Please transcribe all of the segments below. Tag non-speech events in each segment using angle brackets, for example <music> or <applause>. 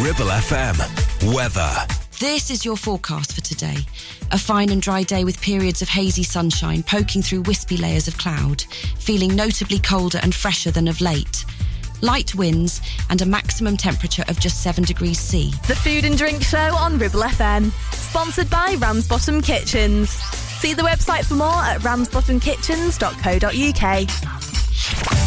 Ribble FM. Weather. This is your forecast for today. A fine and dry day with periods of hazy sunshine poking through wispy layers of cloud, feeling notably colder and fresher than of late. Light winds and a maximum temperature of just 7 degrees C. The Food and Drink Show on Ribble FM. Sponsored by Ramsbottom Kitchens. See the website for more at ramsbottomkitchens.co.uk.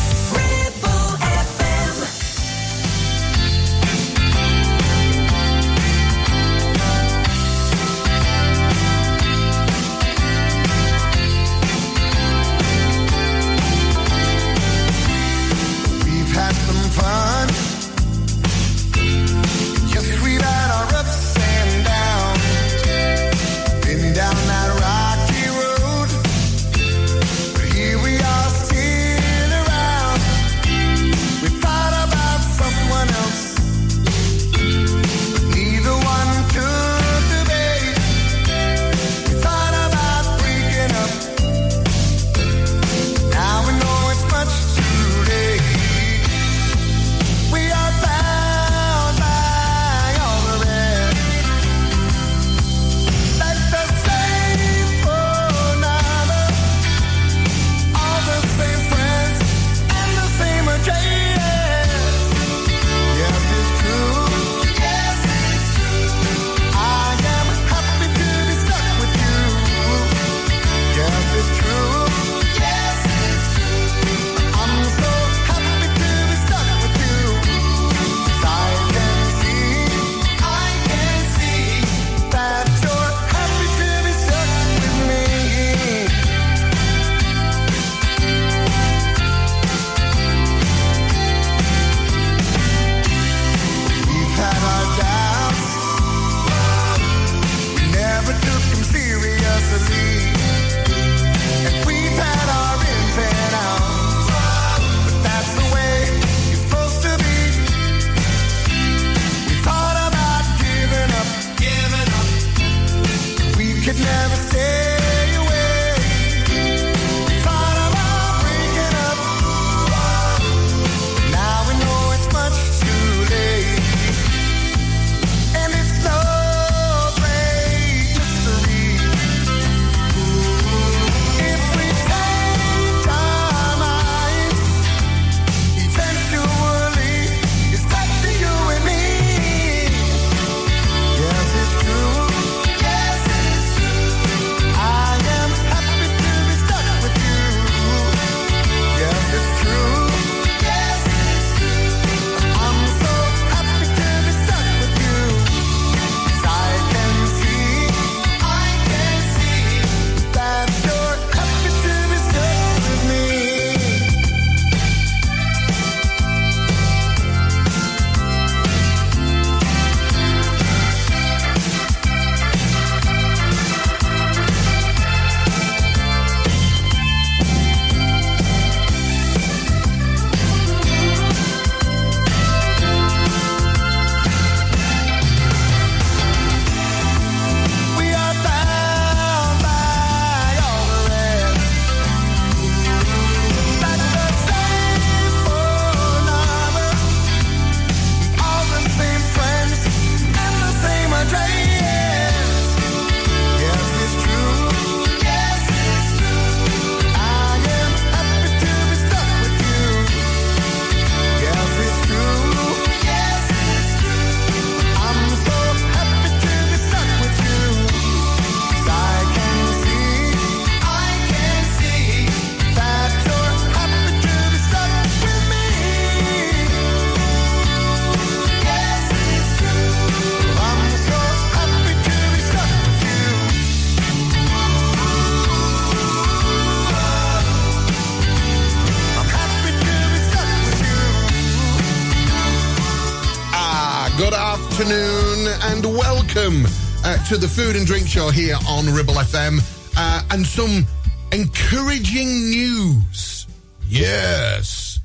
to the Food and Drink Show here on Ribble FM uh, and some encouraging news. Yes.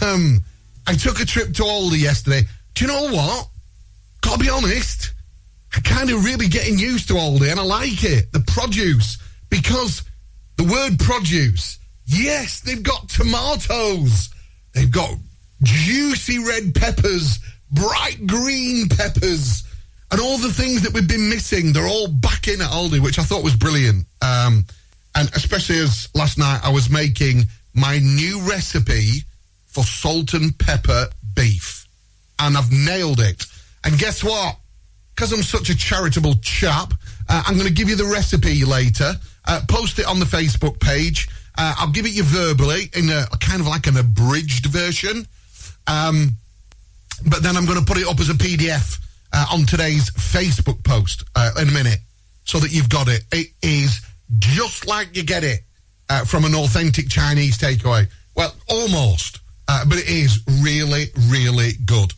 Um, I took a trip to Aldi yesterday. Do you know what? Gotta be honest, I'm kind of really getting used to Aldi and I like it. The produce. Because the word produce, yes, they've got tomatoes. They've got juicy red peppers, bright green peppers, and all the things that we've been missing. They're all back in at Aldi, which I thought was brilliant. Um, and especially as last night I was making my new recipe for salt and pepper beef, and I've nailed it. And guess what? Because I'm such a charitable chap, uh, I'm going to give you the recipe later. Uh, post it on the Facebook page. Uh, I'll give it you verbally in a, a kind of like an abridged version. Um, but then I'm going to put it up as a PDF uh, on today's Facebook post uh, in a minute so that you've got it. It is just like you get it uh, from an authentic Chinese takeaway. Well, almost, uh, but it is really, really good.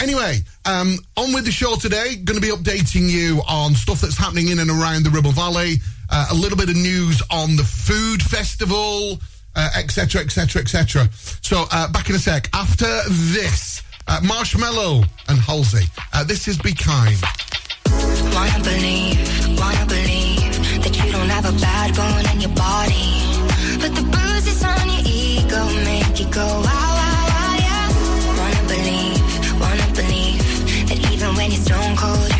Anyway, um, on with the show today. Going to be updating you on stuff that's happening in and around the Ribble Valley. Uh, a little bit of news on the food festival, etc., etc., etc. So uh, back in a sec. After this, uh, Marshmello and Halsey. Uh, this is Be Kind. Believe, believe that you don't have a bad bone in your body. But the bruises on your ego make you go. Wanna believe, wanna believe that even when you're stone cold,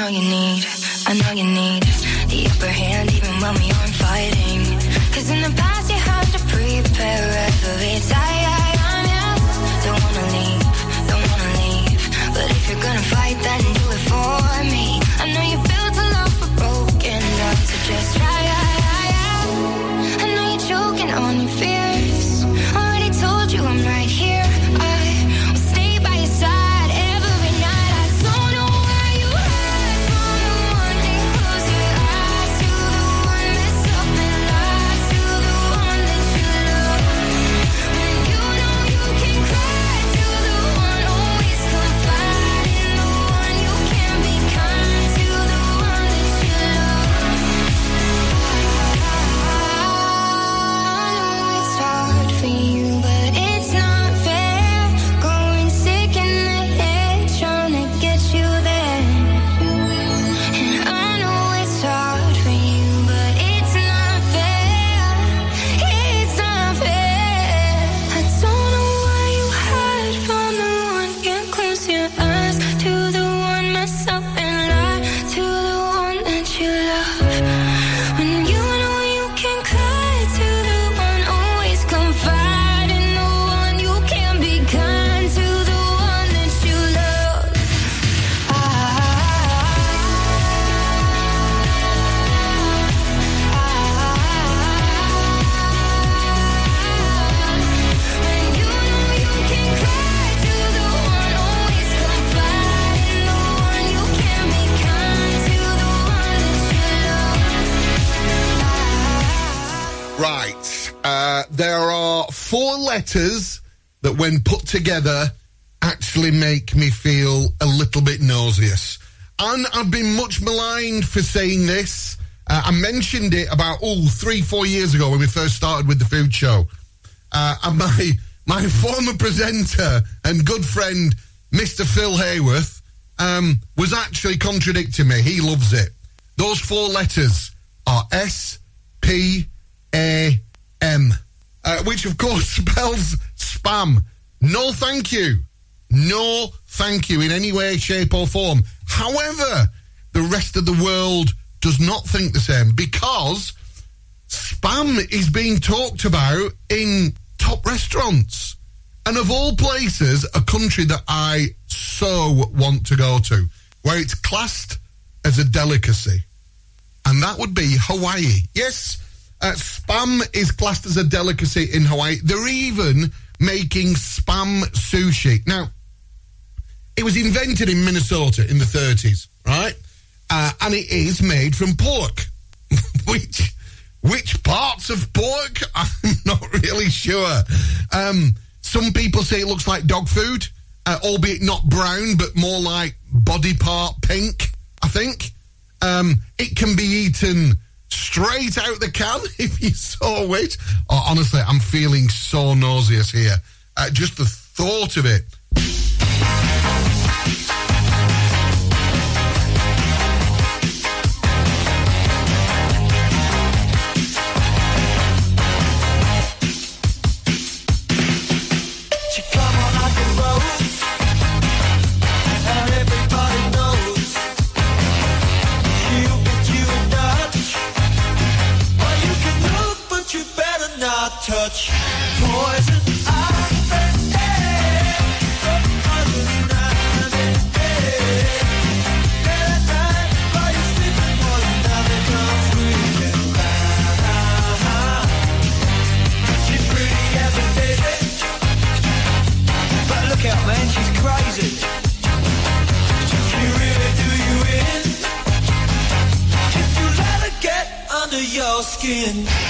know you need, I know you need the upper hand even when we aren't fighting. Cause in the past you had to prepare every time. yeah. Don't wanna leave, don't wanna leave. But if you're gonna fight, then letters that, when put together, actually make me feel a little bit nauseous. And I've been much maligned for saying this. Uh, I mentioned it about, oh, three, four years ago when we first started with the food show. Uh, and my, my <laughs> former presenter and good friend, Mr. Phil Hayworth, um, was actually contradicting me. He loves it. Those four letters are S, P, A, M, uh, which of course <laughs> spells spam. No thank you. No thank you in any way, shape, or form. However, the rest of the world does not think the same because spam is being talked about in top restaurants. And of all places, a country that I so want to go to, where it's classed as a delicacy. And that would be Hawaii. Yes, uh, spam is classed as a delicacy in Hawaii. They're even making spam sushi. Now, it was invented in Minnesota in the 30s, right? Uh, and it is made from pork. <laughs> which which parts of pork? <laughs> I'm not really sure. Um, some people say it looks like dog food, uh, albeit not brown, but more like body part pink. I think um, it can be eaten straight out the can <laughs> if you saw it. Oh, honestly, I'm feeling so nauseous here. Uh, just the thought of it. skin.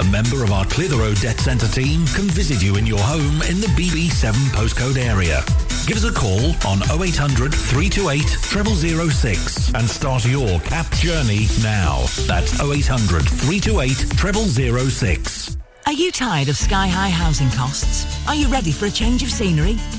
A member of our Clitheroe Debt Centre team can visit you in your home in the BB7 postcode area. Give us a call on 0800 328 0006 and start your CAP journey now. That's 0800 328 0006. Are you tired of sky-high housing costs? Are you ready for a change of scenery?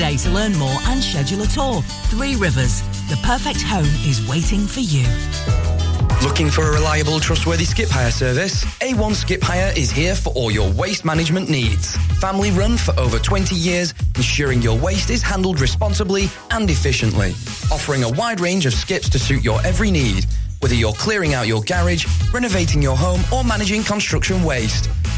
to learn more and schedule a tour. Three Rivers, the perfect home is waiting for you. Looking for a reliable, trustworthy skip hire service? A1 Skip Hire is here for all your waste management needs. Family run for over 20 years, ensuring your waste is handled responsibly and efficiently. Offering a wide range of skips to suit your every need, whether you're clearing out your garage, renovating your home, or managing construction waste.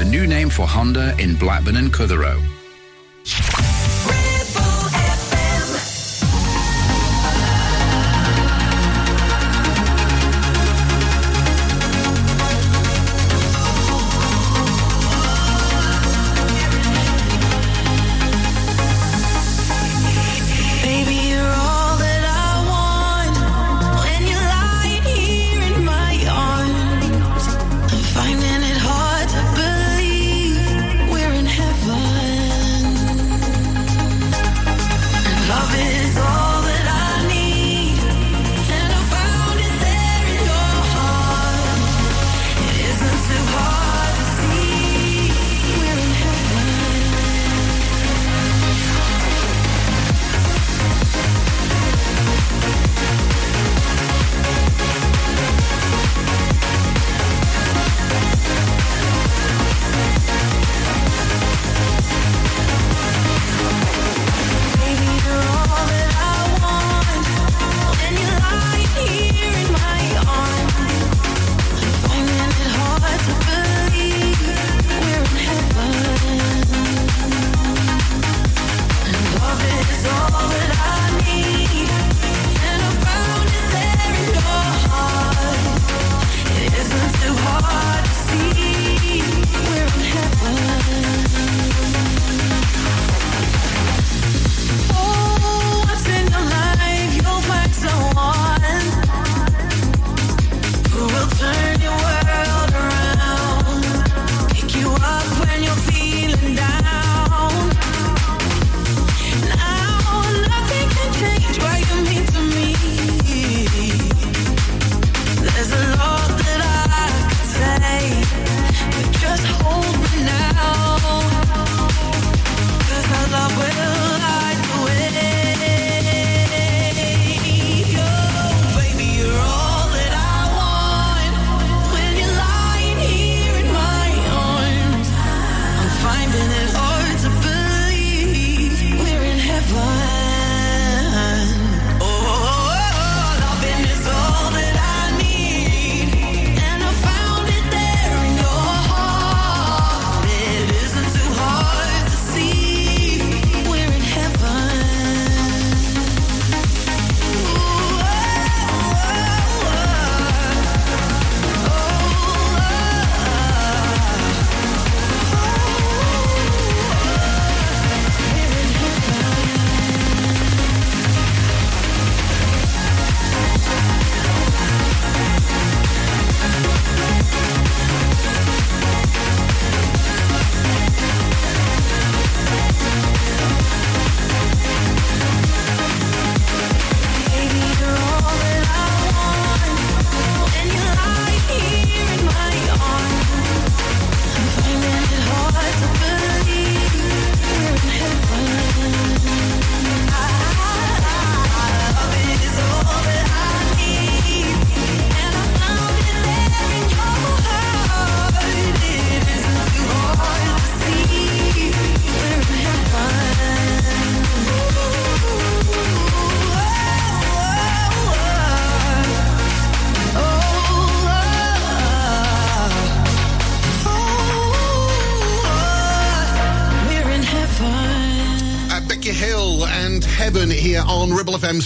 the new name for Honda in Blackburn and Clitheroe.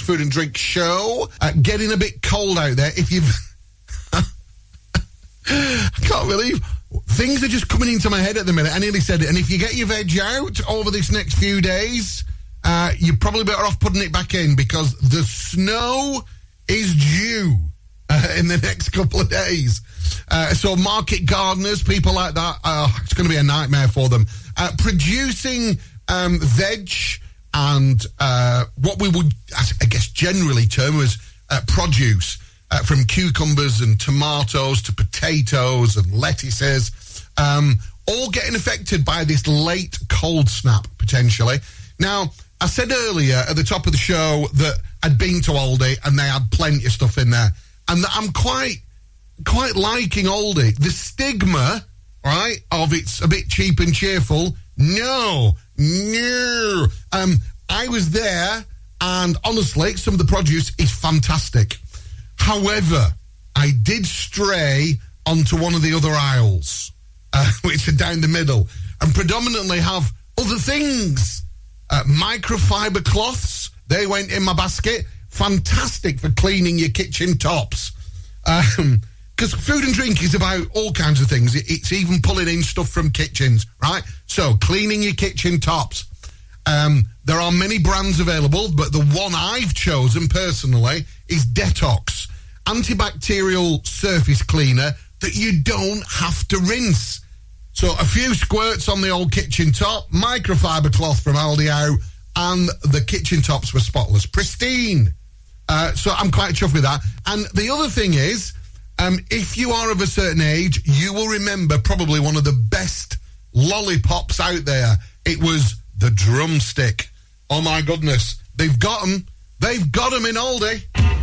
Food and Drink Show. Uh, getting a bit cold out there. If you've. <laughs> I can't believe things are just coming into my head at the minute. I nearly said it. And if you get your veg out over this next few days, uh, you're probably better off putting it back in because the snow is due uh, in the next couple of days. Uh, so market gardeners, people like that, uh, it's going to be a nightmare for them. Uh, producing um, veg and uh, what we would, I guess, generally term as uh, produce uh, from cucumbers and tomatoes to potatoes and lettuces, um, all getting affected by this late cold snap potentially. Now, I said earlier at the top of the show that I'd been to Aldi and they had plenty of stuff in there, and I'm quite quite liking Aldi. The stigma, right, of it's a bit cheap and cheerful. No, no. Um, I was there, and honestly, some of the produce is fantastic. However, I did stray onto one of the other aisles, uh, <laughs> which are down the middle, and predominantly have other things. Uh, microfiber cloths, they went in my basket. Fantastic for cleaning your kitchen tops. Because food and drink is about all kinds of things. It's even pulling in stuff from kitchens, right? So cleaning your kitchen tops. Um, there are many brands available, but the one I've chosen personally is Dettol, antibacterial surface cleaner that you don't have to rinse. So a few squirts on the old kitchen top, microfiber cloth from Aldi out, and the kitchen tops were spotless, pristine. Uh, so I'm quite chuffed with that. And the other thing is, um, if you are of a certain age, you will remember probably one of the best lollipops out there. It was the drumstick. Oh my goodness, they've got them. They've got them in Aldi.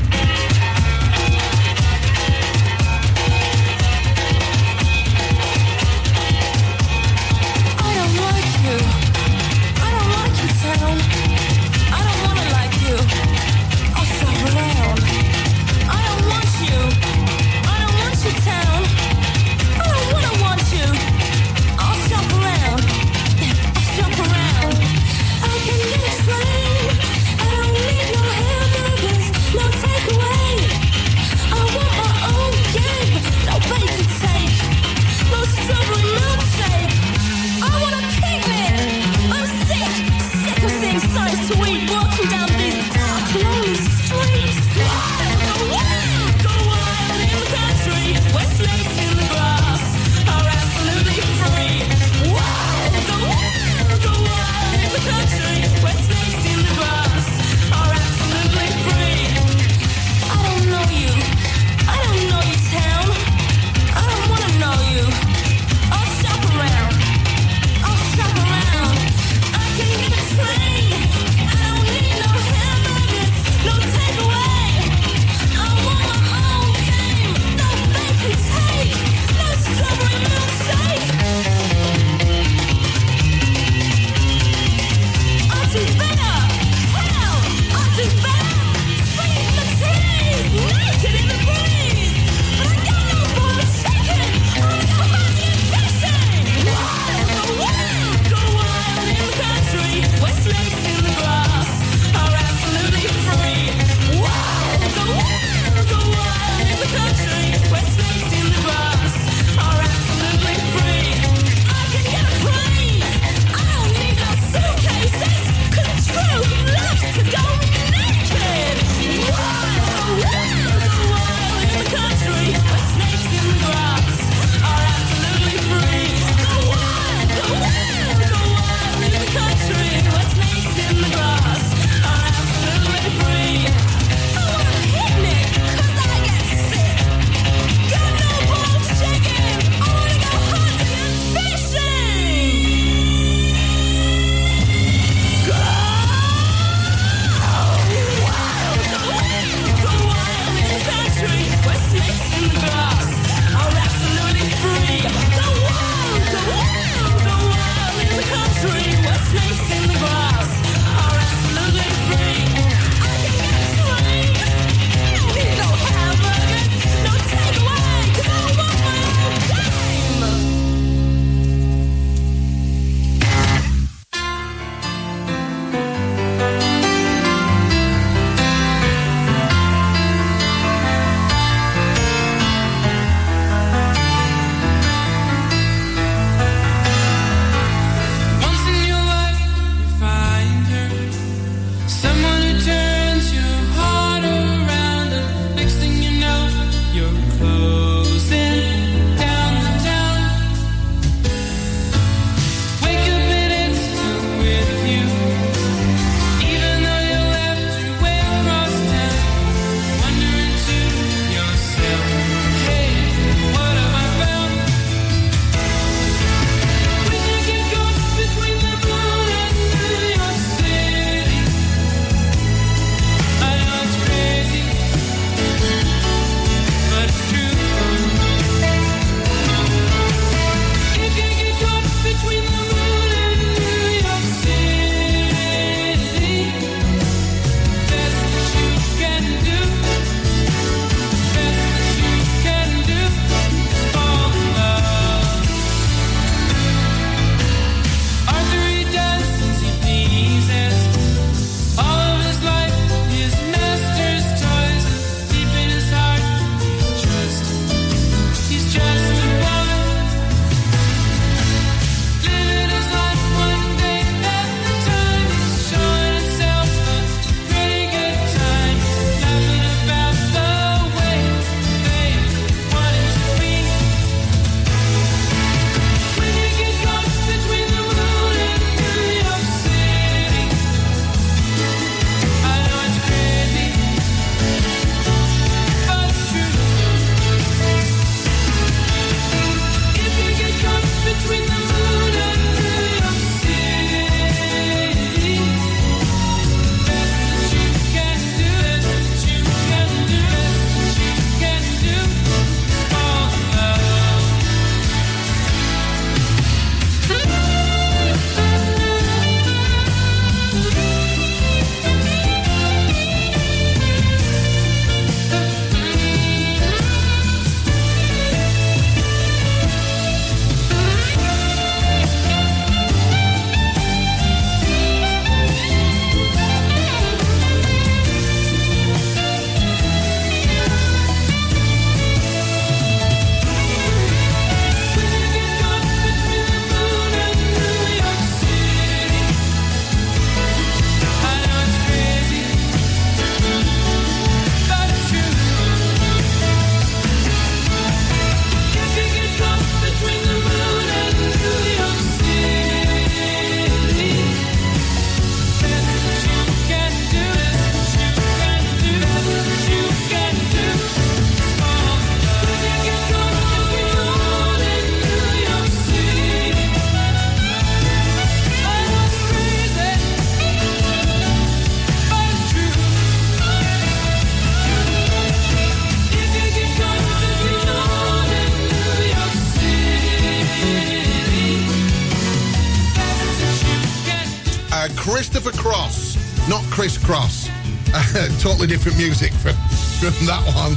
Totally different music from, from that one.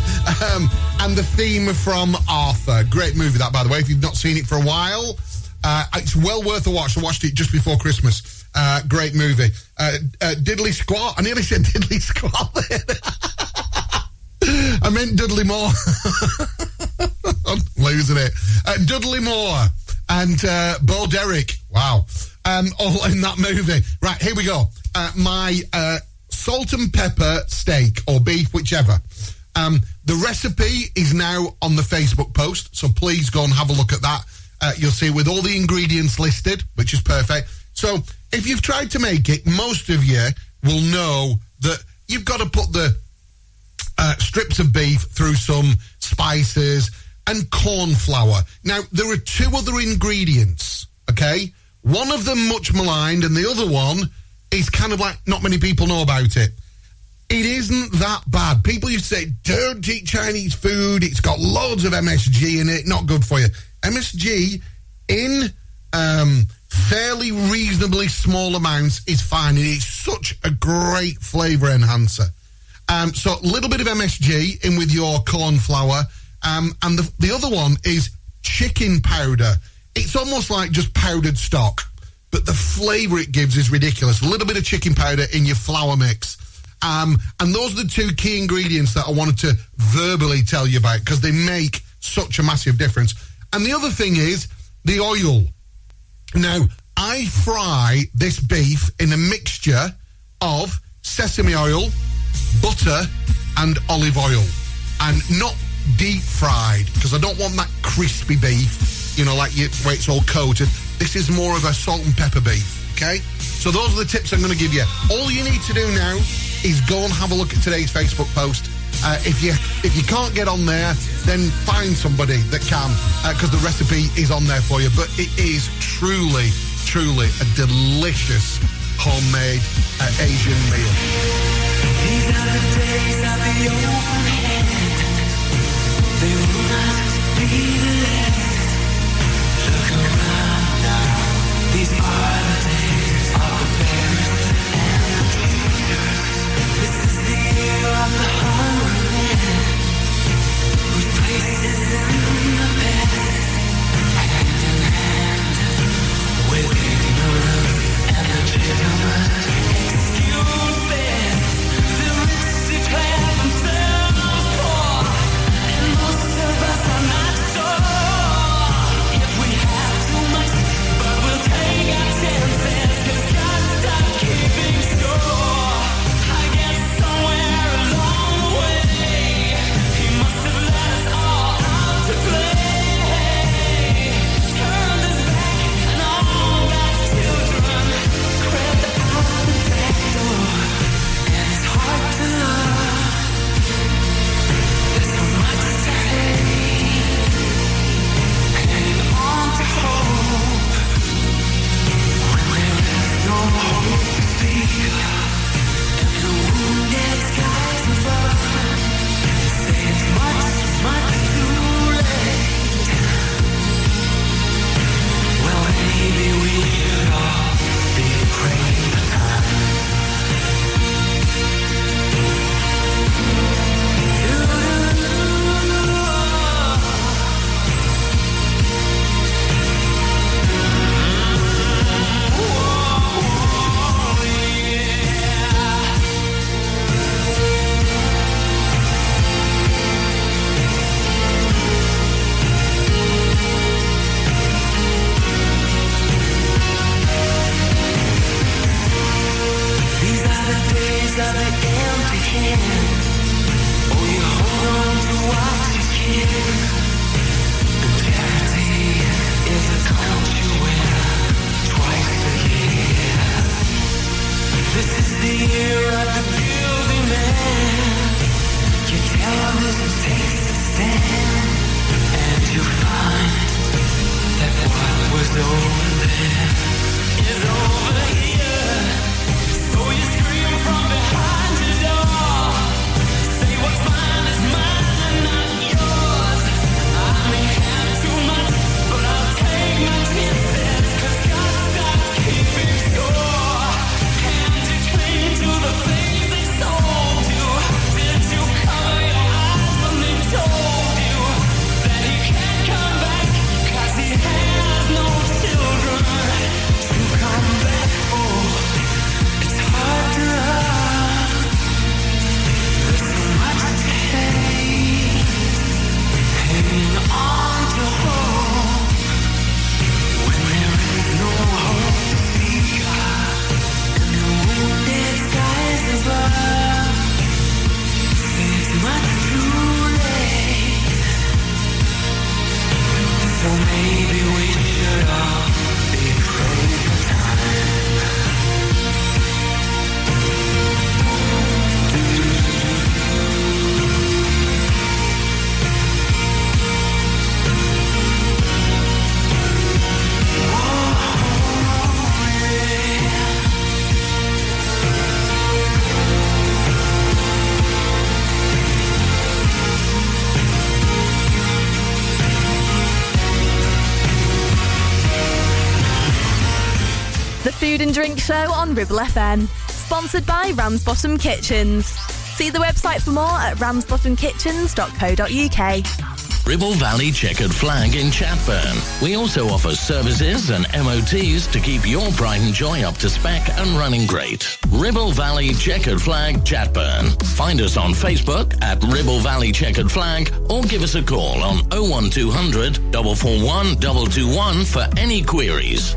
Um, and the theme from Arthur. Great movie, that, by the way. If you've not seen it for a while, uh, it's well worth a watch. I watched it just before Christmas. Uh, great movie. Uh, uh, Diddley Squat. I nearly <laughs> said Diddley Squat. <laughs> I meant Dudley Moore. <laughs> I'm losing it. Uh, Dudley Moore and uh, Bo Derek. Wow. Um, all in that movie. Right, here we go. My salt and pepper steak or beef, whichever. Um, the recipe is now on the Facebook post, so please go and have a look at that. Uh, you'll see with all the ingredients listed, which is perfect. So if you've tried to make it, most of you will know that you've got to put the uh, strips of beef through some spices and corn flour. Now, there are two other ingredients, okay? One of them much maligned, and the other one is kind of like not many people know about it. It isn't that bad. People used to say, don't eat Chinese food. It's got loads of MSG in it. Not good for you. MSG in um, fairly reasonably small amounts is fine. It is such a great flavor enhancer. Um, so a little bit of MSG in with your corn flour. Um, and the, the other one is chicken powder. It's almost like just powdered stock, but the flavor it gives is ridiculous. A little bit of chicken powder in your flour mix. Um, and those are the two key ingredients that I wanted to verbally tell you about because they make such a massive difference. And the other thing is the oil. Now, I fry this beef in a mixture of sesame oil, butter, and olive oil. And not deep fried because I don't want that crispy beef, you know, like you, where it's all coated. This is more of a salt and pepper beef, okay? So those are the tips I'm going to give you. All you need to do now is go and have a look at today's Facebook post. Uh, if you if you can't get on there, then find somebody that can because the recipe is on there for you. But it is truly, truly a delicious homemade uh, Asian meal. Food and drink show on Ribble FM. Sponsored by Ramsbottom Kitchens. See the website for more at ramsbottomkitchens.co.uk. Ribble Valley Checkered Flag in Chatburn. We also offer services and MOTs to keep your pride and joy up to spec and running great. Ribble Valley Checkered Flag, Chatburn. Find us on Facebook at Ribble Valley Checkered Flag or give us a call on 01200 441 221 for any queries.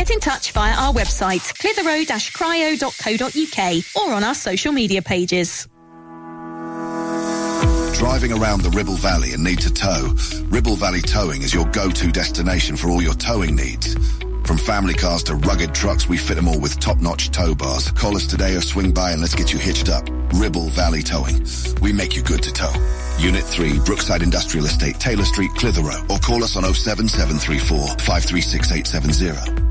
in touch via our website, clitheroe-cryo.co.uk or on our social media pages. Driving around the Ribble Valley and need to tow? Ribble Valley Towing is your go-to destination for all your towing needs. From family cars to rugged trucks, we fit them all with top-notch tow bars. Call us today or swing by and let's get you hitched up. Ribble Valley Towing. We make you good to tow. Unit 3, Brookside Industrial Estate, Taylor Street, Clitheroe. Or call us on 07734 536870.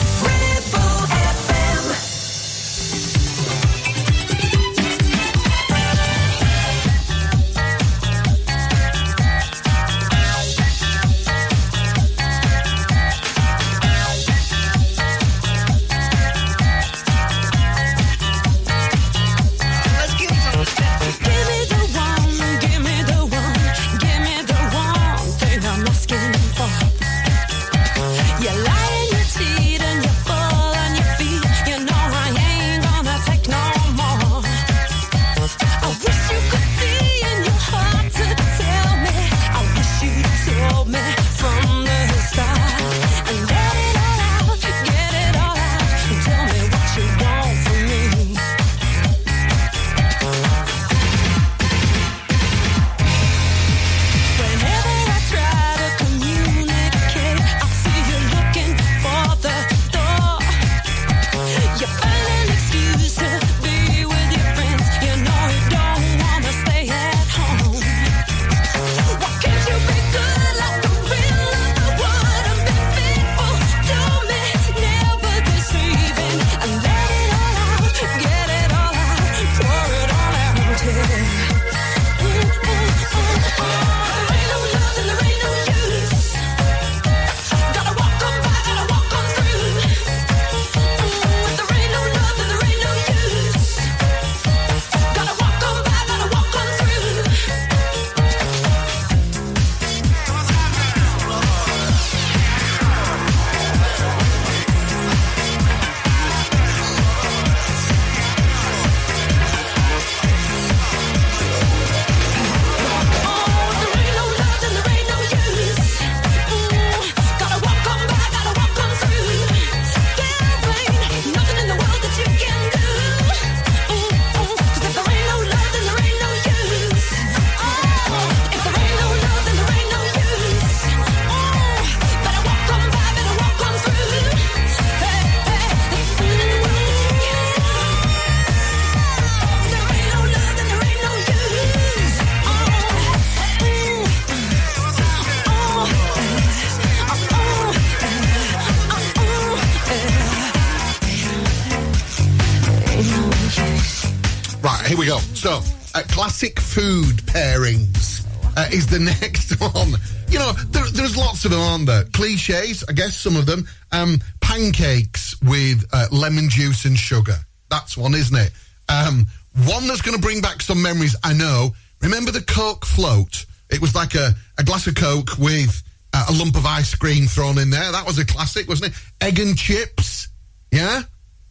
classic food pairings uh, is the <laughs> next one. You know, there, there's lots of them, aren't there? Cliches, I guess some of them. Um, pancakes with uh, lemon juice and sugar. That's one, isn't it? Um, one that's going to bring back some memories, I know. Remember the Coke float? It was like a, a glass of Coke with uh, a lump of ice cream thrown in there. That was a classic, wasn't it? Egg and chips. Yeah?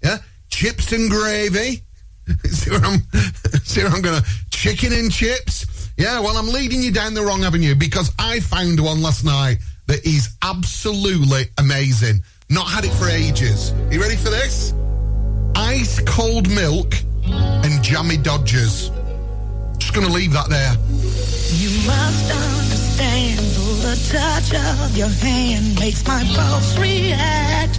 Yeah? Chips and gravy. <laughs> see where I'm <laughs> see where I'm gonna chicken and chips. Yeah, well I'm leading you down the wrong avenue because I found one last night that is absolutely amazing. Not had it for ages. You ready for this? Ice cold milk and jammy dodgers. Just gonna leave that there. You must understand the touch of your hand makes my pulse react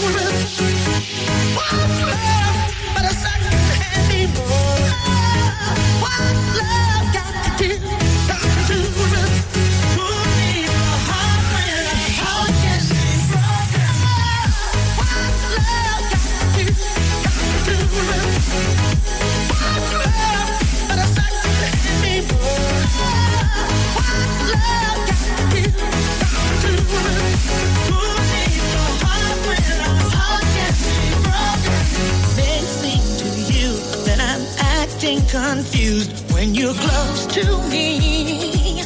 Bounce left. Left. when you're close to me.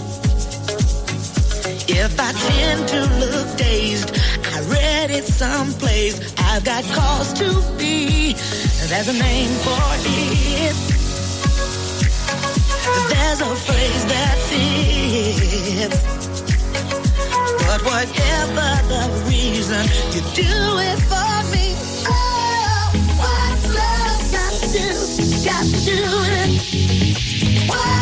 If I tend to look dazed, I read it someplace. I've got cause to be. There's a name for it. There's a phrase that fits. But whatever the reason, you do it for me. Oh, what's love got to do? Got to do it. Whoa!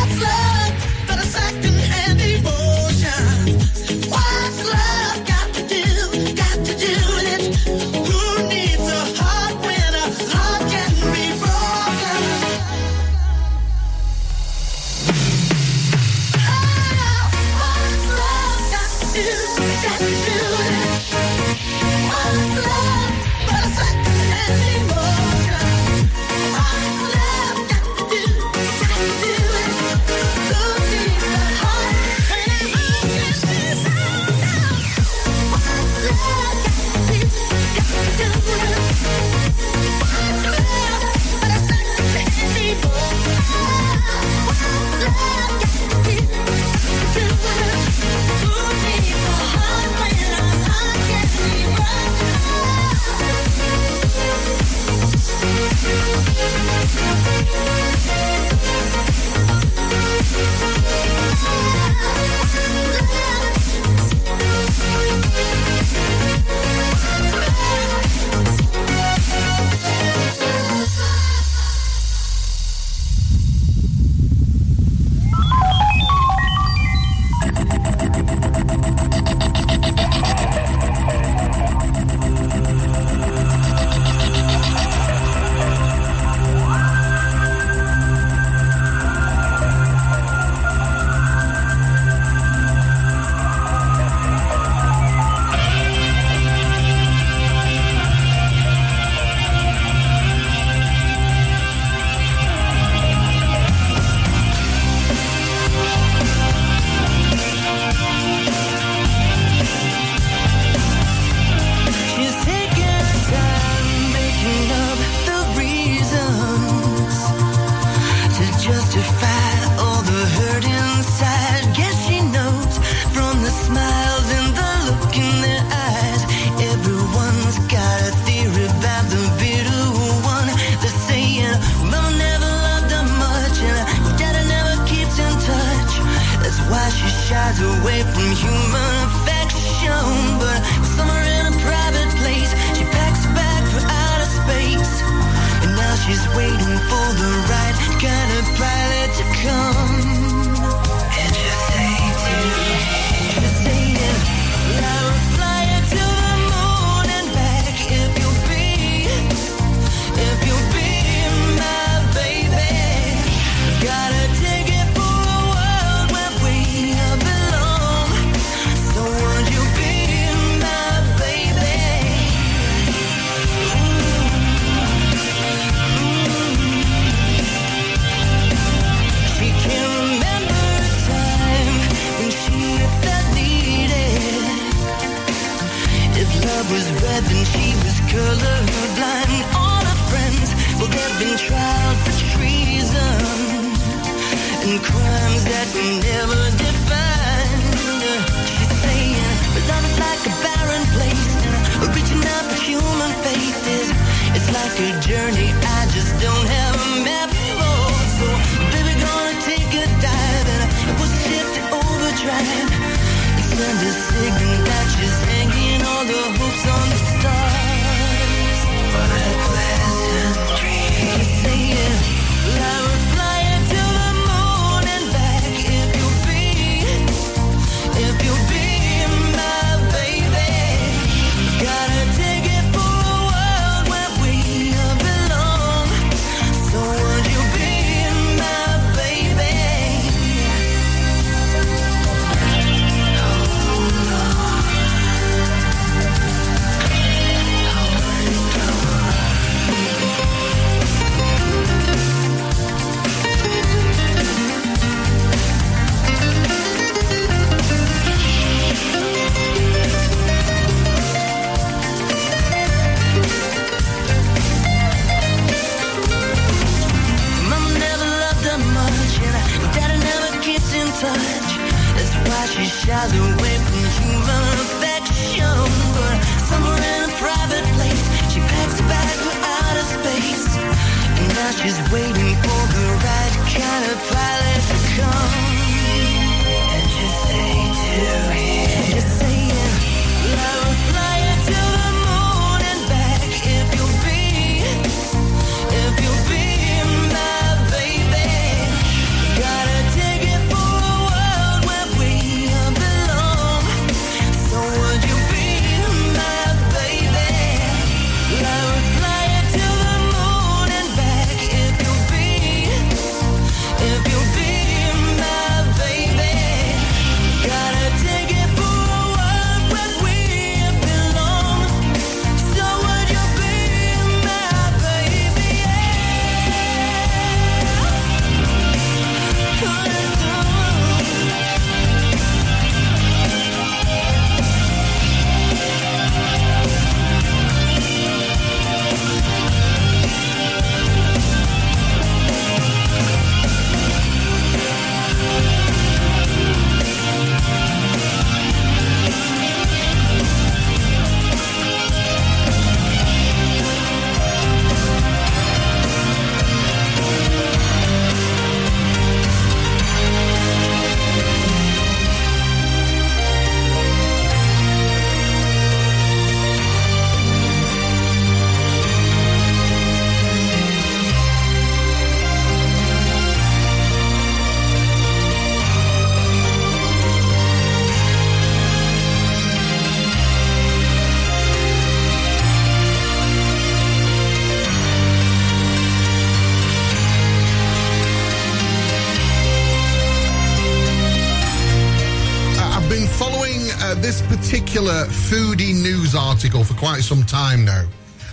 Particular foodie news article for quite some time now,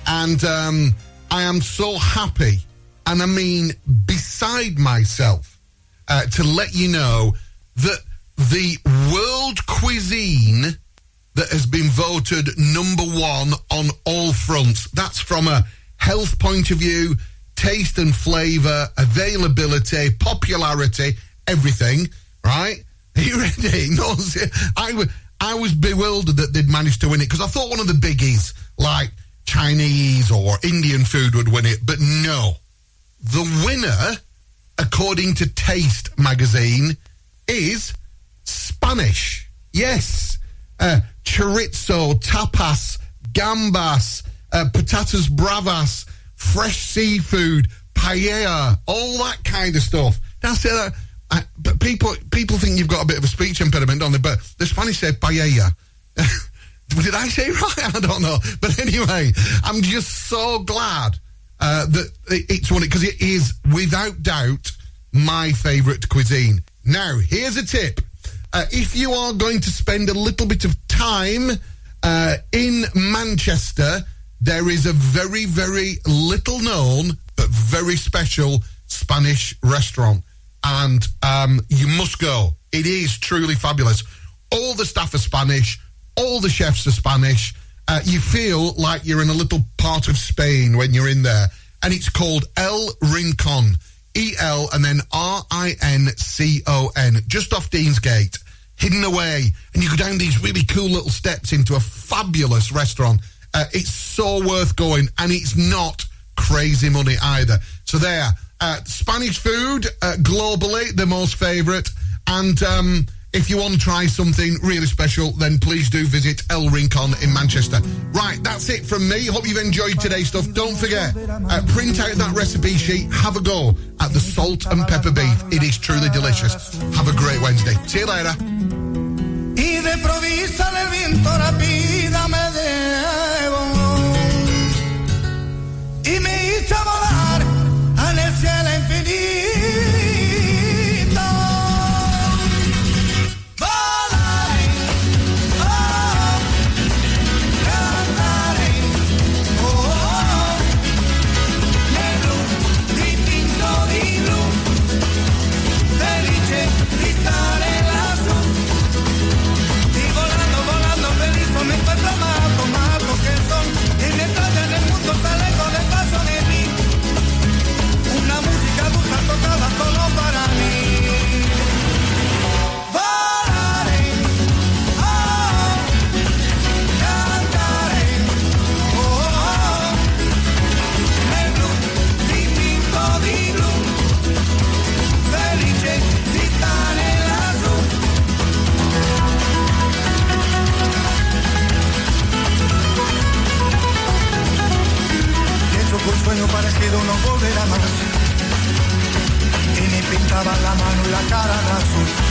and um, I am so happy, and I mean beside myself, uh, to let you know that the world cuisine that has been voted number one on all fronts. That's from a health point of view, taste and flavour, availability, popularity, everything, right? Are you ready? <laughs> No, I, I was bewildered that they'd managed to win it because I thought one of the biggies, like Chinese or Indian food, would win it. But no. The winner, according to Taste magazine, is Spanish. Yes. Uh, chorizo, tapas, gambas, uh, patatas bravas, fresh seafood, paella, all that kind of stuff. That's it. I, but people people think you've got a bit of a speech impediment, don't they? But the Spanish say paella. <laughs> Did I say it right? <laughs> I don't know. But anyway, I'm just so glad uh, that it- it's one because it is without doubt my favourite cuisine. Now, here's a tip. Uh, if you are going to spend a little bit of time uh, in Manchester, there is a very, very little known but very special Spanish restaurant. And um, you must go. It is truly fabulous. All the staff are Spanish, all the chefs are Spanish. Uh, you feel like you're in a little part of Spain when you're in there. and it's called El Rincon. E L and then R I N C O N, just off Deansgate, hidden away. And you go down these really cool little steps into a fabulous restaurant. Uh, it's so worth going, and it's not crazy money either. So there, uh, Spanish food uh, globally, the most favourite. And um, if you want to try something really special, then please do visit El Rincon in Manchester. Right, that's it from me. Hope you've enjoyed today's stuff. Don't forget, uh, print out that recipe sheet. Have a go at the salt and pepper beef. It is truly delicious. Have a great Wednesday. See you later. Y me hizo volar sueño parecido no volverá más. Y me pintaban la mano y la cara de azul.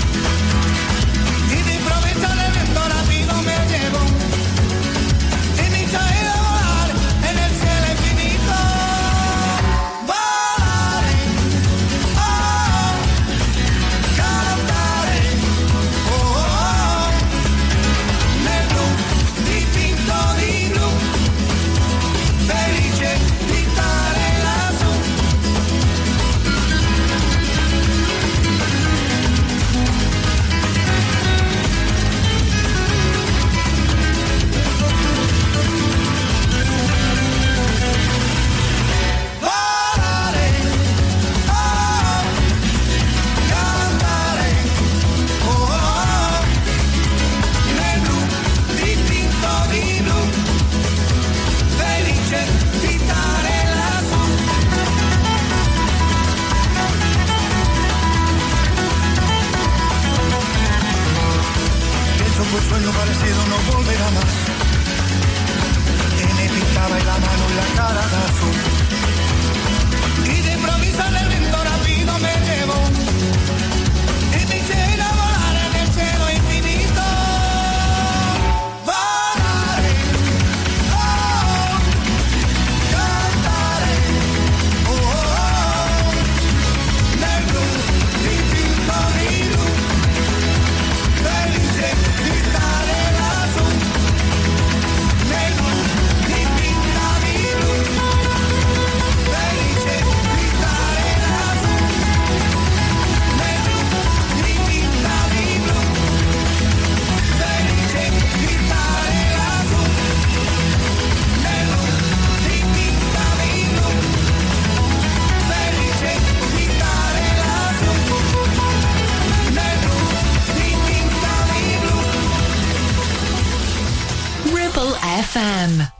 FM.